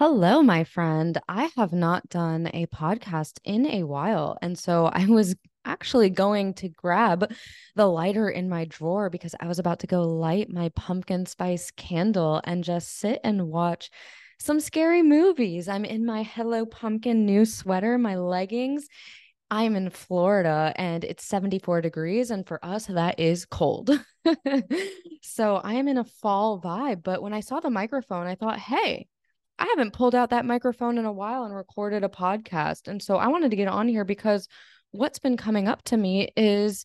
Hello, my friend. I have not done a podcast in a while. And so I was actually going to grab the lighter in my drawer because I was about to go light my pumpkin spice candle and just sit and watch some scary movies. I'm in my Hello Pumpkin new sweater, my leggings. I'm in Florida and it's 74 degrees. And for us, that is cold. so I am in a fall vibe. But when I saw the microphone, I thought, hey, I haven't pulled out that microphone in a while and recorded a podcast. And so I wanted to get on here because what's been coming up to me is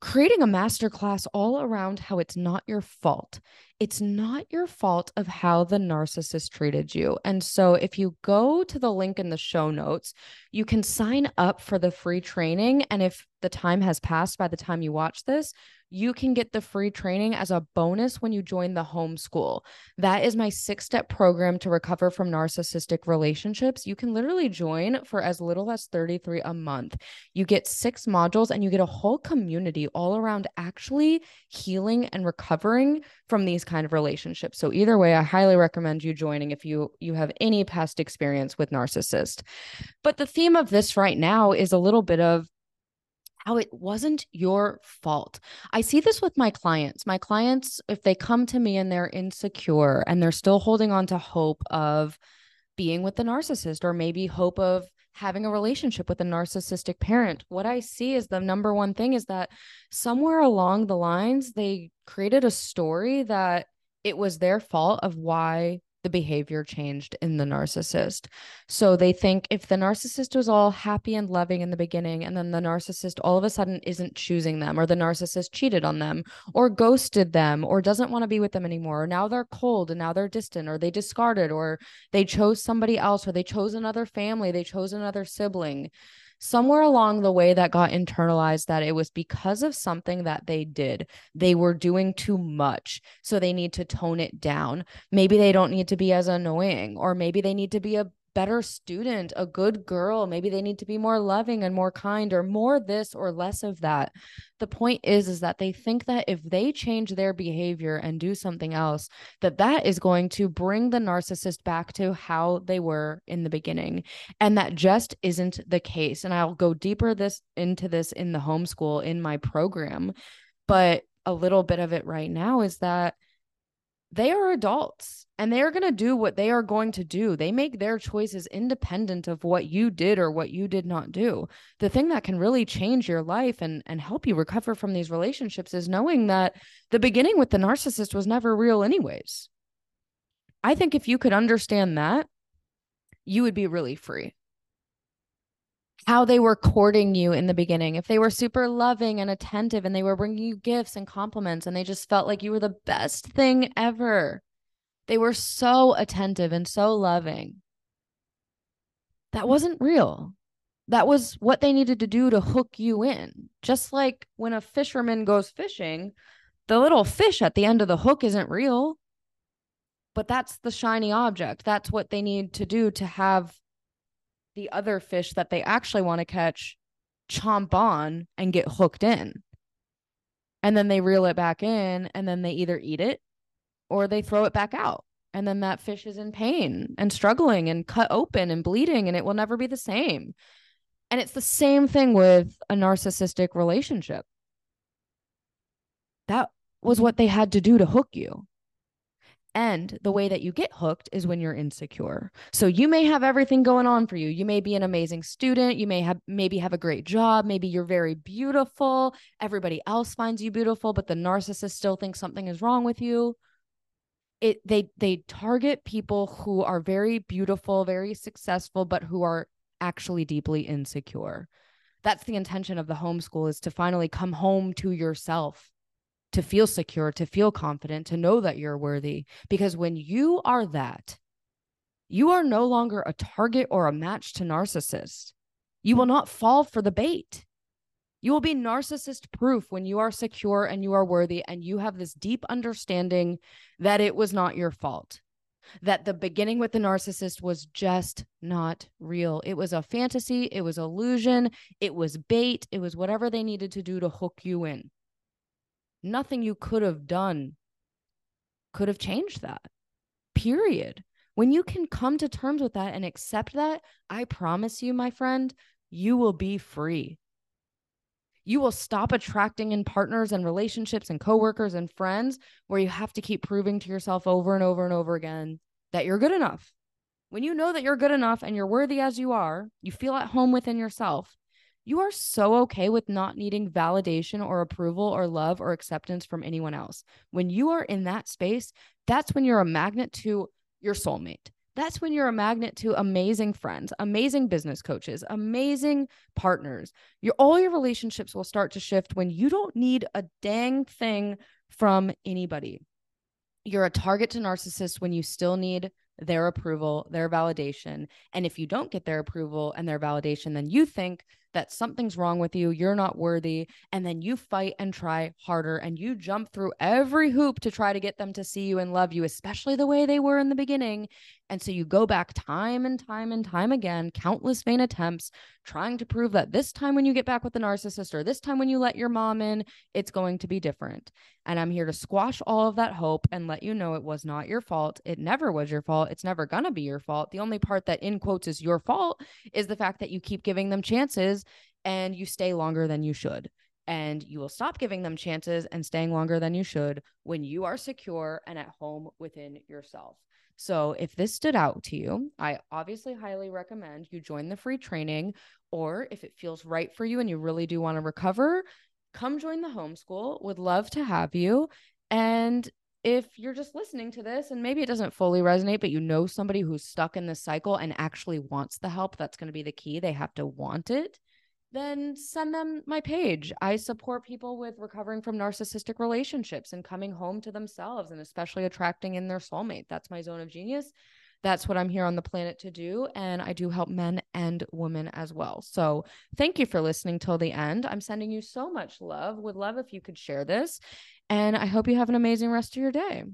creating a masterclass all around how it's not your fault. It's not your fault of how the narcissist treated you. And so if you go to the link in the show notes, you can sign up for the free training. And if the time has passed by the time you watch this, you can get the free training as a bonus when you join the homeschool. That is my six step program to recover from narcissistic relationships. You can literally join for as little as 33 a month. You get six modules and you get a whole community all around actually healing and recovering from these kind of relationship. So either way, I highly recommend you joining if you you have any past experience with narcissist. But the theme of this right now is a little bit of how it wasn't your fault. I see this with my clients. My clients, if they come to me and they're insecure and they're still holding on to hope of being with the narcissist or maybe hope of having a relationship with a narcissistic parent, what I see is the number one thing is that somewhere along the lines, they created a story that it was their fault of why the behavior changed in the narcissist. So they think if the narcissist was all happy and loving in the beginning, and then the narcissist all of a sudden isn't choosing them, or the narcissist cheated on them, or ghosted them, or doesn't want to be with them anymore, or now they're cold and now they're distant, or they discarded, or they chose somebody else, or they chose another family, they chose another sibling somewhere along the way that got internalized that it was because of something that they did. They were doing too much. So they need to tone it down. Maybe they don't need to be as annoying, or maybe they need to be a better student, a good girl. Maybe they need to be more loving and more kind or more this or less of that. The point is is that they think that if they change their behavior and do something else, that that is going to bring the narcissist back to how they were in the beginning. And that just isn't the case. And I'll go deeper this into this in the homeschool in my program, but a little bit of it right now is that they are adults and they are going to do what they are going to do. They make their choices independent of what you did or what you did not do. The thing that can really change your life and, and help you recover from these relationships is knowing that the beginning with the narcissist was never real, anyways. I think if you could understand that, you would be really free how they were courting you in the beginning. If they were super loving and attentive and they were bringing you gifts and compliments and they just felt like you were the best thing ever. They were so attentive and so loving. That wasn't real. That was what they needed to do to hook you in. Just like when a fisherman goes fishing, the little fish at the end of the hook isn't real, but that's the shiny object. That's what they need to do to have the other fish that they actually want to catch chomp on and get hooked in. And then they reel it back in and then they either eat it or they throw it back out. And then that fish is in pain and struggling and cut open and bleeding and it will never be the same. And it's the same thing with a narcissistic relationship. That was what they had to do to hook you. And the way that you get hooked is when you're insecure. So you may have everything going on for you. You may be an amazing student, you may have maybe have a great job, maybe you're very beautiful, everybody else finds you beautiful, but the narcissist still thinks something is wrong with you. It they they target people who are very beautiful, very successful, but who are actually deeply insecure. That's the intention of the homeschool is to finally come home to yourself to feel secure, to feel confident, to know that you're worthy. Because when you are that, you are no longer a target or a match to narcissists. You will not fall for the bait. You will be narcissist proof when you are secure and you are worthy and you have this deep understanding that it was not your fault. That the beginning with the narcissist was just not real. It was a fantasy, it was illusion, it was bait, it was whatever they needed to do to hook you in nothing you could have done could have changed that. Period. When you can come to terms with that and accept that, I promise you, my friend, you will be free. You will stop attracting in partners and relationships and coworkers and friends where you have to keep proving to yourself over and over and over again that you're good enough. When you know that you're good enough and you're worthy as you are, you feel at home within yourself. You are so okay with not needing validation or approval or love or acceptance from anyone else. When you are in that space, that's when you're a magnet to your soulmate. That's when you're a magnet to amazing friends, amazing business coaches, amazing partners. Your all your relationships will start to shift when you don't need a dang thing from anybody. You're a target to narcissists when you still need their approval, their validation. And if you don't get their approval and their validation, then you think that something's wrong with you, you're not worthy, and then you fight and try harder and you jump through every hoop to try to get them to see you and love you, especially the way they were in the beginning. And so you go back time and time and time again, countless vain attempts, trying to prove that this time when you get back with the narcissist or this time when you let your mom in, it's going to be different. And I'm here to squash all of that hope and let you know it was not your fault. It never was your fault. It's never going to be your fault. The only part that, in quotes, is your fault is the fact that you keep giving them chances and you stay longer than you should. And you will stop giving them chances and staying longer than you should when you are secure and at home within yourself. So, if this stood out to you, I obviously highly recommend you join the free training. Or if it feels right for you and you really do want to recover, come join the homeschool. Would love to have you. And if you're just listening to this and maybe it doesn't fully resonate, but you know somebody who's stuck in this cycle and actually wants the help, that's going to be the key. They have to want it then send them my page. I support people with recovering from narcissistic relationships and coming home to themselves and especially attracting in their soulmate. That's my zone of genius. That's what I'm here on the planet to do. And I do help men and women as well. So thank you for listening till the end. I'm sending you so much love. Would love if you could share this. And I hope you have an amazing rest of your day.